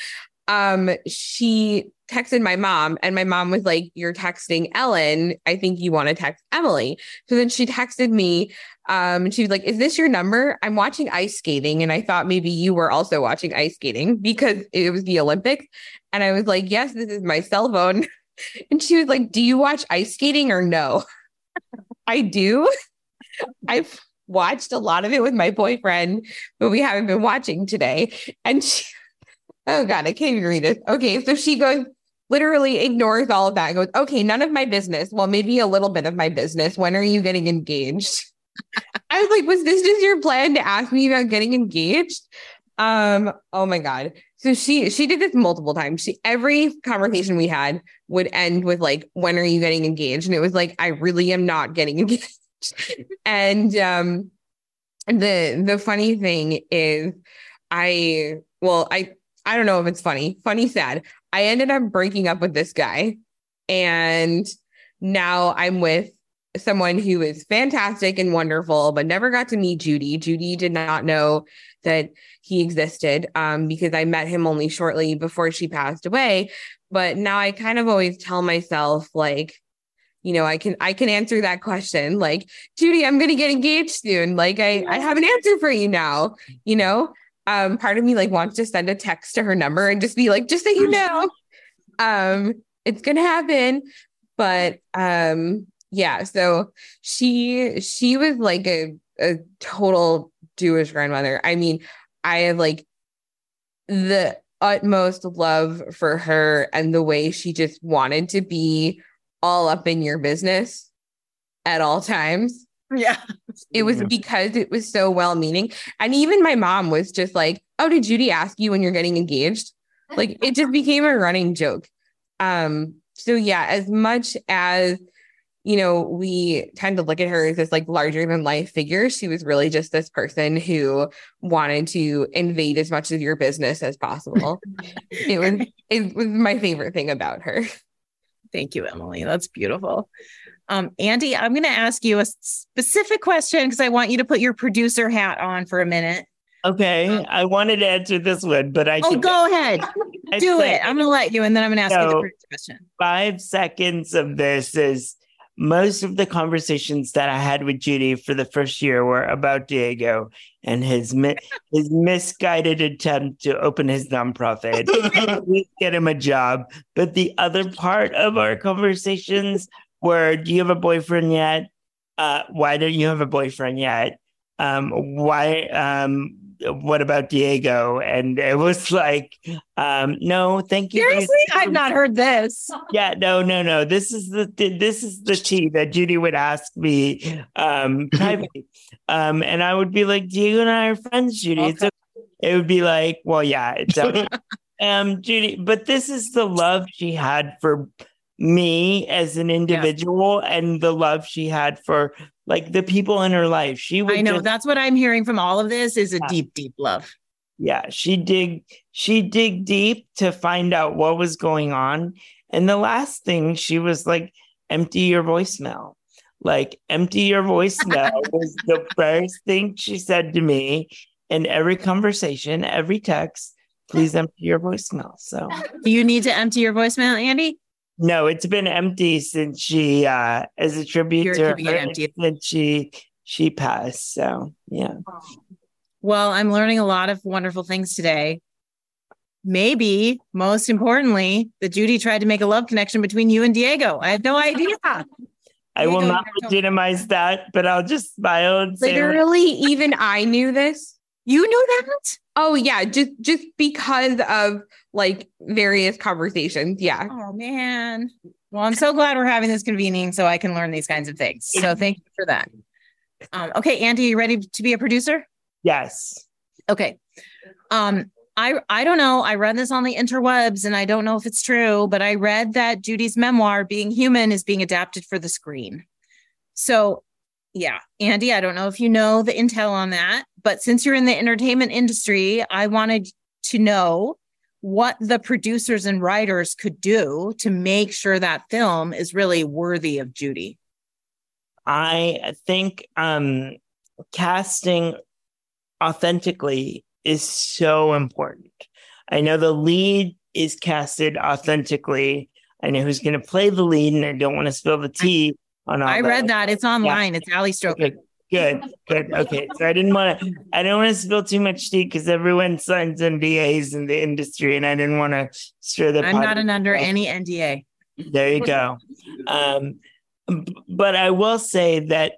um, she texted my mom and my mom was like, You're texting Ellen. I think you want to text Emily. So then she texted me. Um, she was like, Is this your number? I'm watching ice skating. And I thought maybe you were also watching ice skating because it was the Olympics. And I was like, Yes, this is my cell phone. *laughs* And she was like, Do you watch ice skating or no? *laughs* I do. I've watched a lot of it with my boyfriend, but we haven't been watching today. And she, oh God, I can't even read it. Okay. So she goes, literally ignores all of that and goes, okay, none of my business. Well, maybe a little bit of my business. When are you getting engaged? *laughs* I was like, was this just your plan to ask me about getting engaged? Um, oh my God. So she she did this multiple times. She every conversation we had would end with like, when are you getting engaged? And it was like, I really am not getting *laughs* engaged. and um the the funny thing is I well, I I don't know if it's funny, funny, sad. I ended up breaking up with this guy, and now I'm with someone who is fantastic and wonderful, but never got to meet Judy. Judy did not know that he existed um, because I met him only shortly before she passed away. But now I kind of always tell myself, like, you know, I can I can answer that question, like, Judy, I'm gonna get engaged soon. Like, I I have an answer for you now. You know, um, part of me like wants to send a text to her number and just be like, just so you know, um, it's gonna happen. But um, yeah, so she she was like a a total Jewish grandmother. I mean, I have like the utmost love for her and the way she just wanted to be all up in your business at all times. Yeah. It was Yeah. because it was so well meaning. And even my mom was just like, Oh, did Judy ask you when you're getting engaged? Like it just *laughs* became a running joke. Um, so yeah, as much as you know, we tend to look at her as this like larger than life figure. She was really just this person who wanted to invade as much of your business as possible. *laughs* it was it was my favorite thing about her. Thank you, Emily. That's beautiful. Um, Andy, I'm going to ask you a specific question because I want you to put your producer hat on for a minute. Okay, I wanted to answer this one, but I Oh, think go ahead. *laughs* Do it. I'm going to let you, and then I'm going to ask you the So- producer question. five seconds of this is most of the conversations that I had with Judy for the first year were about Diego and his mi- his misguided attempt to open his nonprofit, *laughs* get him a job. But the other part of our conversations were, "Do you have a boyfriend yet? Uh, why don't you have a boyfriend yet? Um, why? Um, what about Diego? And it was *laughs* like, um, no, thank you. Seriously, I've not heard this. Yeah, no, no, no. This is the this is the tea that Judy would ask me um *laughs* privately. um, and I would be like, Diego and I are friends, Judy. Okay. It's okay. It would be like, well, yeah, it's okay. *laughs* um, Judy, but this is the love she had for me as an individual yeah. and the love she had for like the people in her life. She I know just, that's what I'm hearing from all of this is a yeah. deep, deep love. Yeah, she dig she dig deep to find out what was going on. And the last thing she was like, empty your voicemail. Like empty your voicemail *laughs* was the first thing she said to me in every conversation, every text. Please empty your voicemail. So you need to empty your voicemail, Andy? No, it's been empty since she uh as a tribute You're to her empty. since she she passed. So yeah. Well, I'm learning a lot of wonderful things today. Maybe most importantly, that Judy tried to make a love connection between you and Diego. I had no idea. *laughs* I will not legitimize that, but I'll just smile and say literally even I knew this. You knew that? Oh yeah, just just because of like various conversations. Yeah. Oh man. Well, I'm so glad we're having this convening so I can learn these kinds of things. So thank you for that. Um, okay, Andy, you ready to be a producer? Yes. Okay. Um, I I don't know. I read this on the interwebs and I don't know if it's true, but I read that Judy's memoir, Being Heumann, is being adapted for the screen. So yeah, Andy, I don't know if you know the intel on that, but since you're in the entertainment industry, I wanted to know what the producers and writers could do to make sure that film is really worthy of Judy. I think um, casting authentically is so important. I know the lead is casted authentically. I know who's going to play the lead, and I don't want to spill the tea I read that. It's online. Yeah. It's Ali Stroker. Okay. Good, good. Okay. So I didn't want to, I don't want to spill too much tea because everyone signs NDAs in the industry and I didn't want to stir the I'm not an under any NDA. There you go. Um, but I will say that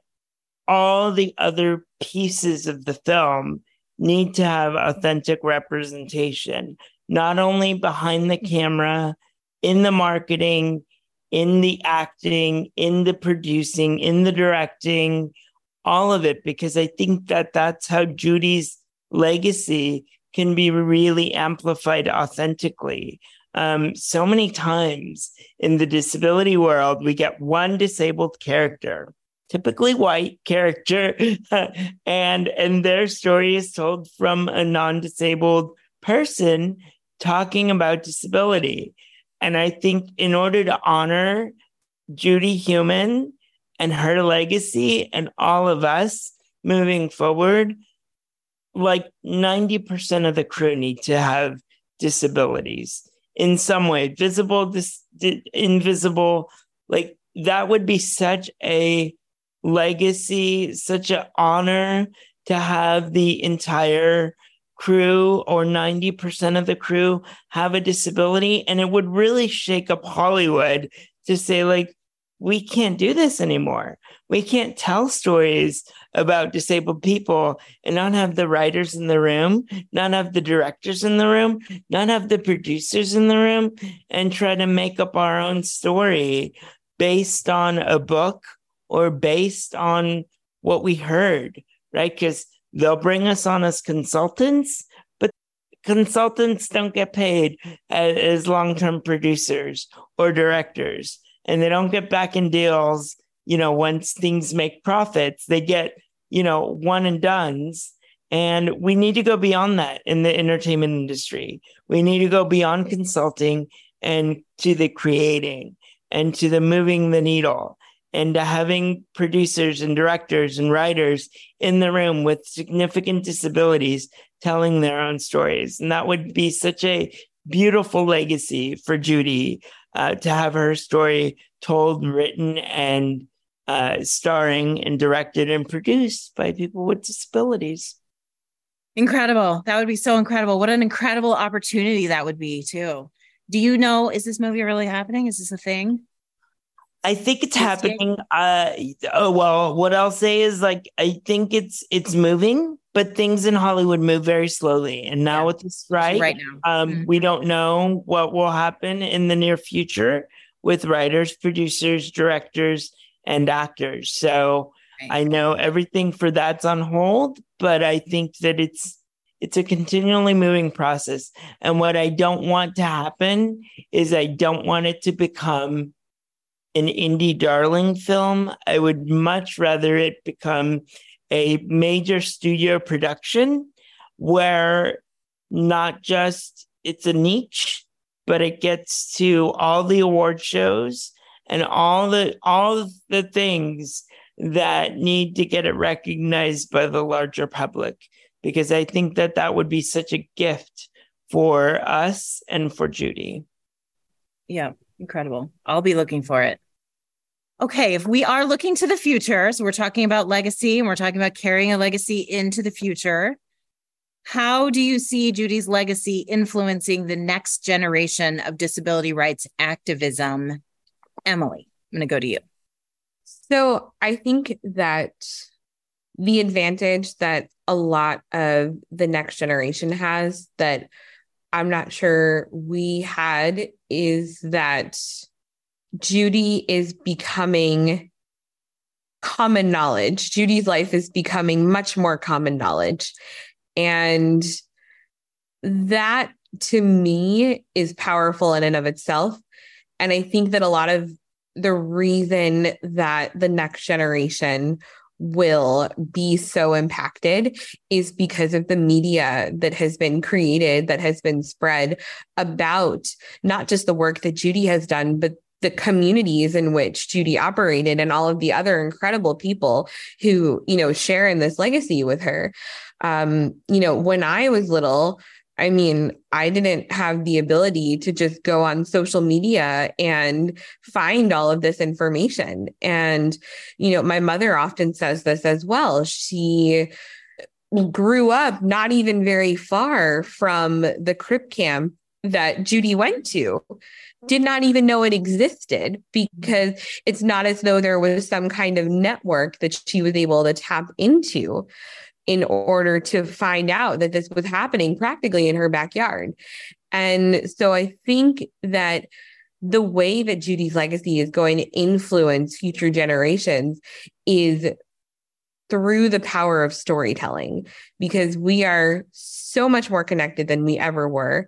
all the other pieces of the film need to have authentic representation, not only behind the camera, in the marketing, in the acting, in the producing, in the directing, all of it, because I think that that's how Judy's legacy can be really amplified authentically. Um, so many times in the disability world, we get one disabled character, typically white character, *laughs* and and their story is told from a non-disabled person talking about disability. And I think in order to honor Judy Heumann and her legacy and all of us moving forward, like 90% of the crew need to have disabilities in some way, visible, dis- invisible. Like that would be such a legacy, such an honor to have the entire crew or 90% of the crew have a disability. And it would really shake up Hollywood to say, like, we can't do this anymore. We can't tell stories about disabled people and not have the writers in the room, not have the directors in the room, not have the producers in the room, and try to make up our own story based on a book or based on what we heard, right? Because They'll bring us on as consultants, but consultants don't get paid as, long term producers or directors. And they don't get back in deals, you know, once things make profits. They get, you know, one and dones. And we need to go beyond that in the entertainment industry. We need to go beyond consulting and to the creating and to the moving the needle and having producers and directors and writers in the room with significant disabilities telling their own stories. And that would be such a beautiful legacy for Judy uh, to have her story told, written, and uh, starring and directed and produced by people with disabilities. Incredible. That would be so incredible. What an incredible opportunity that would be, too. Do you know, is this movie really happening? Is this a thing? I think it's happening. Uh, oh well, what I'll say is like I think it's it's moving, but things in Hollywood move very slowly. And now Yeah. with the strike, Right now. um, Mhm. we don't know what will happen in the near future with writers, producers, directors, and actors. So Right. I know everything for that's on hold, but I think that it's it's a continually moving process. And what I don't want to happen is I don't want it to become an indie darling film. I would much rather it become a major studio production where not just it's a niche, but it gets to all the award shows and all the all the things that need to get it recognized by the larger public because I think that that would be such a gift for us and for Judy. Yeah, incredible. I'll be looking for it. Okay, if we are looking to the future, so we're talking about legacy and we're talking about carrying a legacy into the future. How do you see Judy's legacy influencing the next generation of disability rights activism? Emily, I'm going to go to you. So I think that the advantage that a lot of the next generation has that I'm not sure we had is that Judy is becoming common knowledge. Judy's life is becoming much more common knowledge. And that to me is powerful in and of itself. And I think that a lot of the reason that the next generation will be so impacted is because of the media that has been created, that has been spread about not just the work that Judy has done, but the communities in which Judy operated and all of the other incredible people who, you know, share in this legacy with her. Um, you know, when I was little, I mean, I didn't have the ability to just go on social media and find all of this information. And, you know, my mother often says this as well. She grew up not even very far from the crip camp that Judy went to. Did not even know it existed because it's not as though there was some kind of network that she was able to tap into in order to find out that this was happening practically in her backyard. And so I think that the way that Judy's legacy is going to influence future generations is through the power of storytelling, because we are so much more connected than we ever were.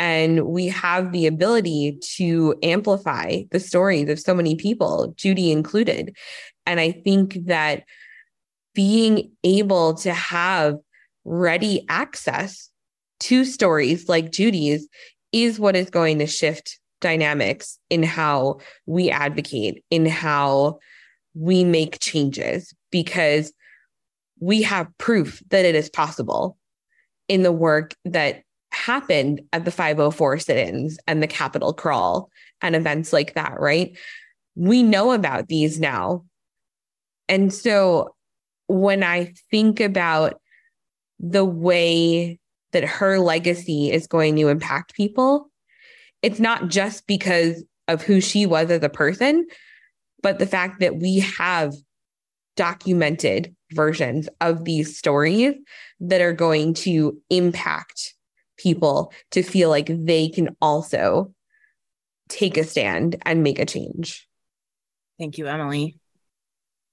And we have the ability to amplify the stories of so many people, Judy included. And I think that being able to have ready access to stories like Judy's is what is going to shift dynamics in how we advocate, in how we make changes, because we have proof that it is possible in the work that happened at the 504 sit ins and the Capitol crawl and events like that, right? We know about these now. And so when I think about the way that her legacy is going to impact people, it's not just because of who she was as a person, but the fact that we have documented versions of these stories that are going to impact people to feel like they can also take a stand and make a change. Thank you, Emily.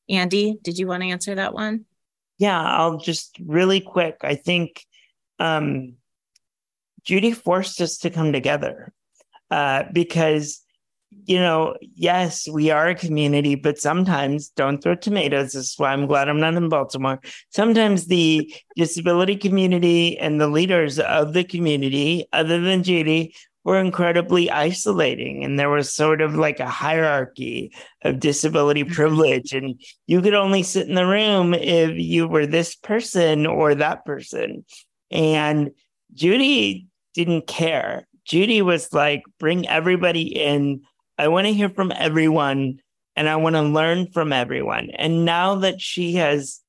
Andy, did you want to answer that one? Yeah, I'll just really quick. I think um, Judy forced us to come together uh, because, you know, yes, we are a community, but sometimes don't throw tomatoes. This is why I'm glad I'm not in Baltimore. Sometimes the disability community and the leaders of the community, other than Judy, were incredibly isolating. And there was sort of like a hierarchy of disability mm-hmm. privilege. And you could only sit in the room if you were this person or that person. And Judy didn't care. Judy was like, bring everybody in. I want to hear from everyone and I want to learn from everyone. And now that she has,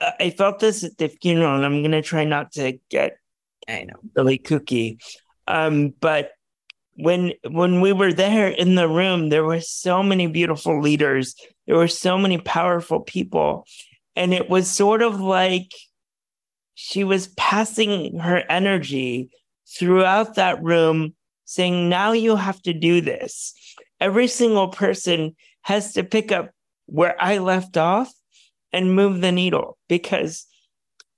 I felt this at the funeral, and I'm going to try not to get I know. really kooky. Um, but when when we were there in the room, there were so many beautiful leaders. There were so many powerful people. And it was sort of like she was passing her energy throughout that room, saying, Now you have to do this. Every single person has to pick up where I left off and move the needle because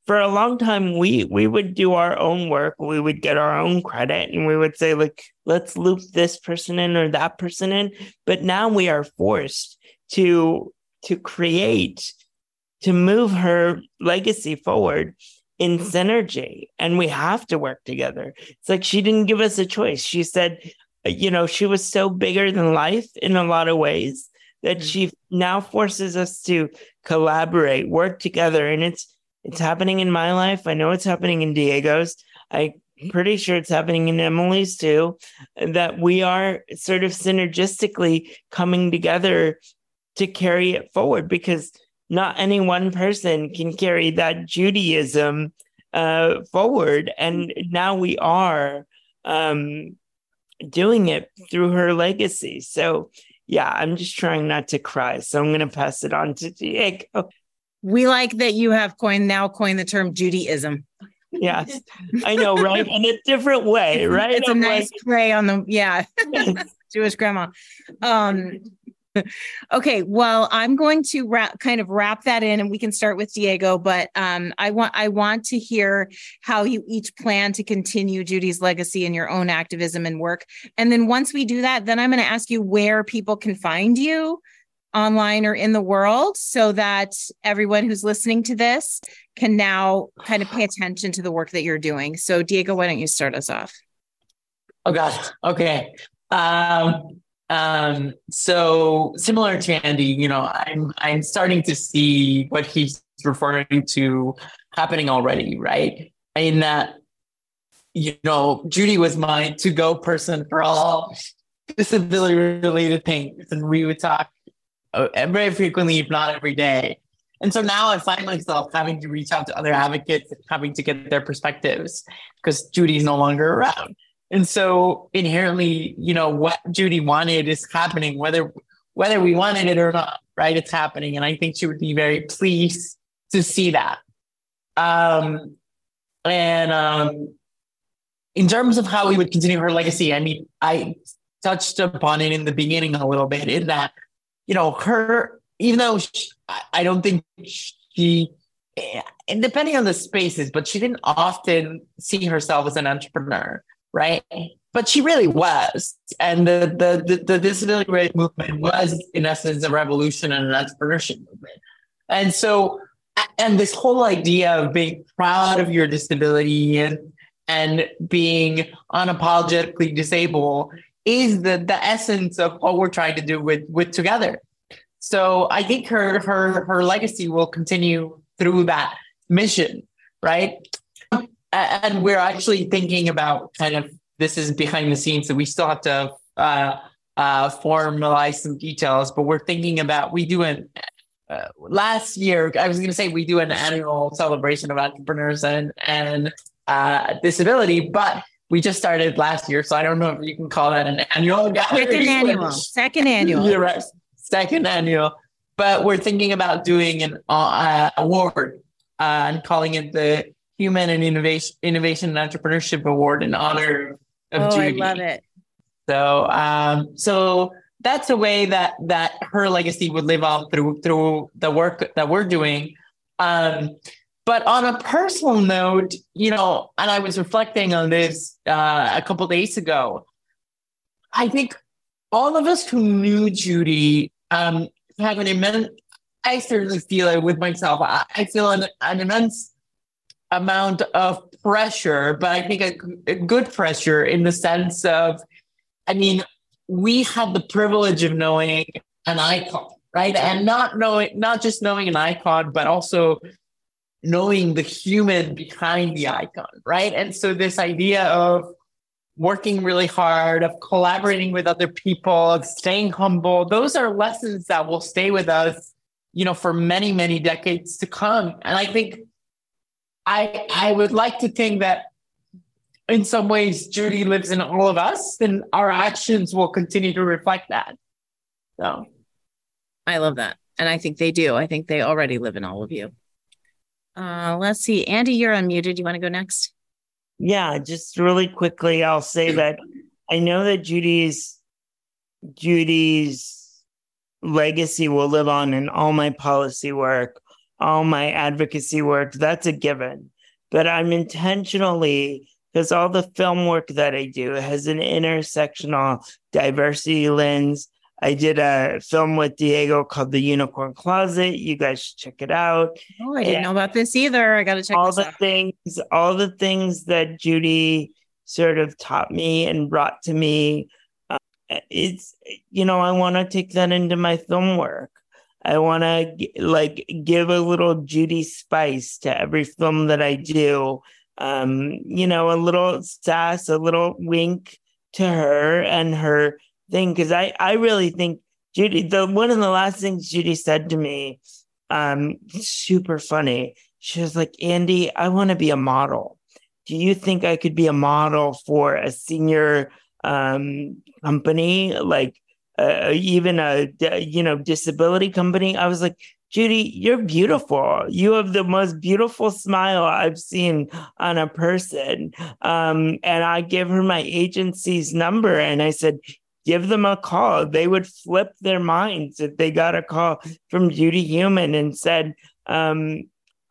for a long time we we would do our own work we would get our own credit and we would say like let's loop this person in or that person in but now we are forced to to create to move her legacy forward in mm-hmm. synergy and we have to work together it's like she didn't give us a choice she said uh, you know she was so bigger than life in a lot of ways that mm. she now forces us to collaborate work together and it's it's happening in my life. I know it's happening in Diego's. I'm mm-hmm. pretty sure it's happening in Emily's too. That we are sort of synergistically coming together to carry it forward because not any one person can carry that Judaism uh, forward. And now we are um, doing it through her legacy. So, yeah, I'm just trying not to cry. So I'm going to pass it on to Diego. We like that you have coined now coined the term Judaism. Yes, I know, right? In a different way, right? It's a I'm nice like- play on the yeah, *laughs* Jewish grandma. Um, *laughs* okay, well, I'm going to wrap kind of wrap that in, and we can start with Diego. But um, I want I want to hear how you each plan to continue Judy's legacy in your own activism and work. And then once we do that, then I'm going to ask you where people can find you online or in the world so that everyone who's listening to this can now kind of pay attention to the work that you're doing. So Diego, why don't you start us off? Oh gosh. Okay. Um, um, so similar to Andy, you know, I'm I'm starting to see what he's referring to happening already, right? In that, you know, Judy was my to-go person for all disability related things. And we would talk uh, very frequently, if not every day. And so now I find myself having to reach out to other advocates, having to get their perspectives because Judy's no longer around. And so inherently, you know, what Judy wanted is happening, whether whether we wanted it or not, right? It's happening. And I think she would be very pleased to see that. Um, and um, in terms of how we would continue her legacy, I mean, I touched upon it in the beginning a little bit, in that, you know, her, even though she, I- don't think she, and depending on the spaces, but she didn't often see herself as an entrepreneur, right? But she really was. And the, the, the, the disability rights movement was, in essence, a revolution and an entrepreneurship movement. And so, and this whole idea of being proud of your disability and, and being unapologetically disabled is the, the essence of what we're trying to do with, with 2Gether. So I think her, her, her legacy will continue through that mission, right? And we're actually thinking about kind of this is behind the scenes, so we still have to uh, uh, formalize some details. But we're thinking about we do an uh, last year. I was going to say we do an annual celebration of entrepreneurs and and uh, disability, but we just started last year, so I don't know if you can call that an annual. Second annual. Second annual. You're right. Second annual. But we're thinking about doing an uh, award uh, and calling it the Heumann and Innovation Innovation and Entrepreneurship Award in honor of Oh, I Judy. love it. So, um, so that's a way that that her legacy would live on through through the work that we're doing. Um, but on a personal note, you know, and I was reflecting on this uh, a couple days ago. I think all of us who knew Judy um, have an immense. I certainly feel it with myself. I, I feel an, an immense amount of pressure, but I think a, a good pressure in the sense of, I mean, we had the privilege of knowing an icon, right? And not knowing, not just knowing an icon, but also knowing the human behind the icon, right? And so this idea of working really hard, of collaborating with other people, of staying humble, those are lessons that will stay with us, you know, for many, many decades to come. And I think I I would like to think that in some ways Judy lives in all of us, then our actions will continue to reflect that. So I love that. And I think they do. I think they already live in all of you. Uh, let's see. Andy, you're unmuted. You want to go next? Yeah, just really quickly, I'll say *clears throat* that I know that Judy's Judy's legacy will live on in all my policy work, all my advocacy work. That's a given. But I'm intentionally because all the film work that I do has an intersectional diversity lens. I did a film with Diego called The Unicorn Closet. You guys should check it out. Oh, I didn't and know about this either. I got to check all the out. things, all the things that Judy sort of taught me and brought to me. Uh, it's you know I want to take that into my film work. I want to like give a little Judy spice to every film that I do um, you know, a little sass, a little wink to her and her thing. Cause I, I really think Judy, the one of the last things Judy said to me, um, super funny. She was like, Andy, I want to be a model. Do you think I could be a model for a senior um, company, like uh, even a you know disability company? I was like, Judy, you're beautiful. You have the most beautiful smile I've seen on a person. Um, and I gave her my agency's number and I said, give them a call. They would flip their minds if they got a call from Judy Heumann and said, um,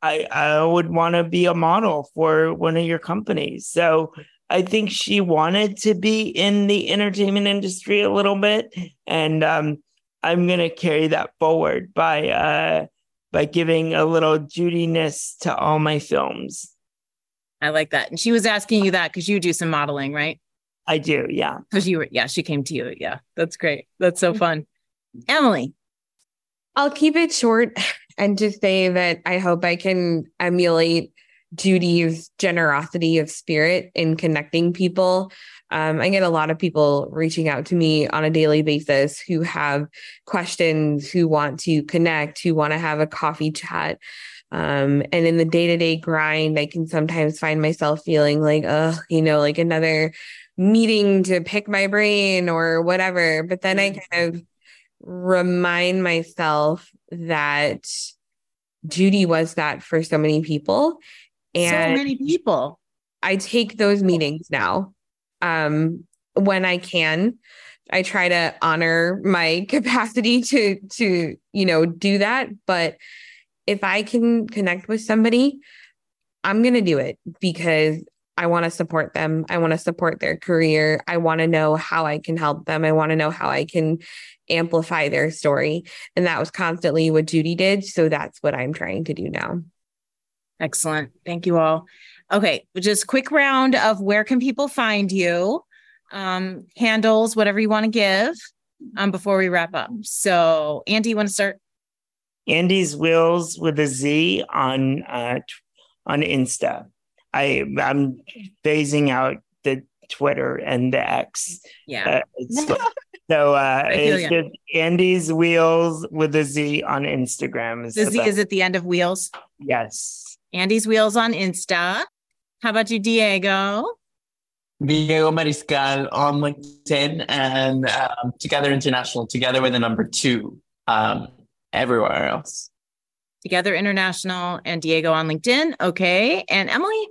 I, I would want to be a model for one of your companies. So I think she wanted to be in the entertainment industry a little bit. And um, I'm gonna carry that forward by uh by giving a little Judiness to all my films. I like that. And she was asking you that because you do some modeling, right? I do, yeah. Because you were, yeah, she came to you. Yeah, that's great. That's so fun. Emily. I'll keep it short *laughs* and just say that I hope I can emulate Judy's generosity of spirit in connecting people um, I get a lot of people reaching out to me on a daily basis who have questions, who want to connect, who want to have a coffee chat. Um, and in the day to day grind, I can sometimes find myself feeling like, oh, you know, like another meeting to pick my brain or whatever. But then I kind of remind myself that Judy was that for so many people. And so many people. I take those meetings now um, when I can. I try to honor my *laughs* capacity to to you know do that, but if I can connect with somebody, I'm going to do it because I want to support them. I want to support their career. I want to know how I can help them. I want to know how I can amplify their story. And that was constantly what Judy did. So that's what I'm trying to do now. Excellent. Thank you all. Okay, just quick round of where can people find you? Um, handles, whatever you want to give um, before we wrap up. So, Andy, you want to start? Andy's Wheels with a Z on uh, on Insta. I I'm phasing out the Twitter and the X. Yeah. Uh, so uh, *laughs* it's just Andy's Wheels with a Z on Instagram. Is the Z is at the end of Wheels. Yes. Andy's Wheels on Insta. How about you, Diego? Diego Mariscal on LinkedIn and um, 2Gether International, together with the number two um, everywhere else. 2Gether International and Diego on LinkedIn. Okay. And Emily?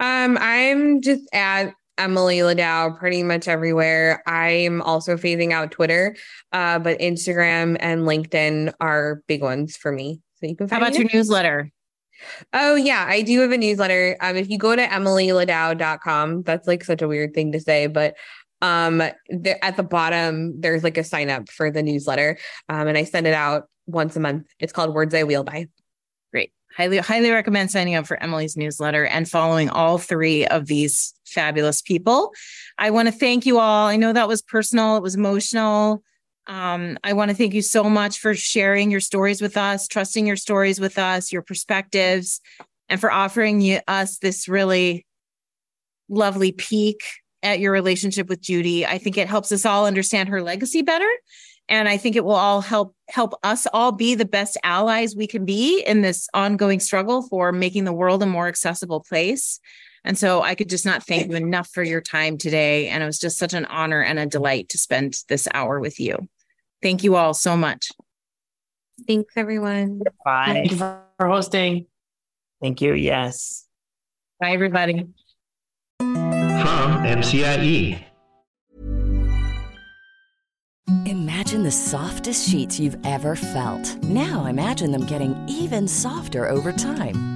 Um, I'm just at Emily Ladau pretty much everywhere. I'm also phasing out Twitter, uh, but Instagram and LinkedIn are big ones for me. So you can How about your newsletter? Oh yeah, I do have a newsletter. Um, if you go to emilyladau.com, that's like such a weird thing to say, but um at the bottom there's like a sign up for the newsletter. Um, and I send it out once a month. It's called Words I Wheel By. Great. Highly, highly recommend signing up for Emily's newsletter and following all three of these fabulous people. I want to thank you all. I know that was personal, it was emotional. Um, I want to thank you so much for sharing your stories with us, trusting your stories with us, your perspectives, and for offering you, us this really lovely peek at your relationship with Judy. I think it helps us all understand her legacy better. And I think it will all help help us all be the best allies we can be in this ongoing struggle for making the world a more accessible place. And so I could just not thank you enough for your time today. And it was just such an honor and a delight to spend this hour with you. Thank you all so much. Thanks, everyone. Bye. Thank you for hosting. Thank you. Yes. Bye, everybody. From MCIE. Imagine the softest sheets you've ever felt. Now imagine them getting even softer over time.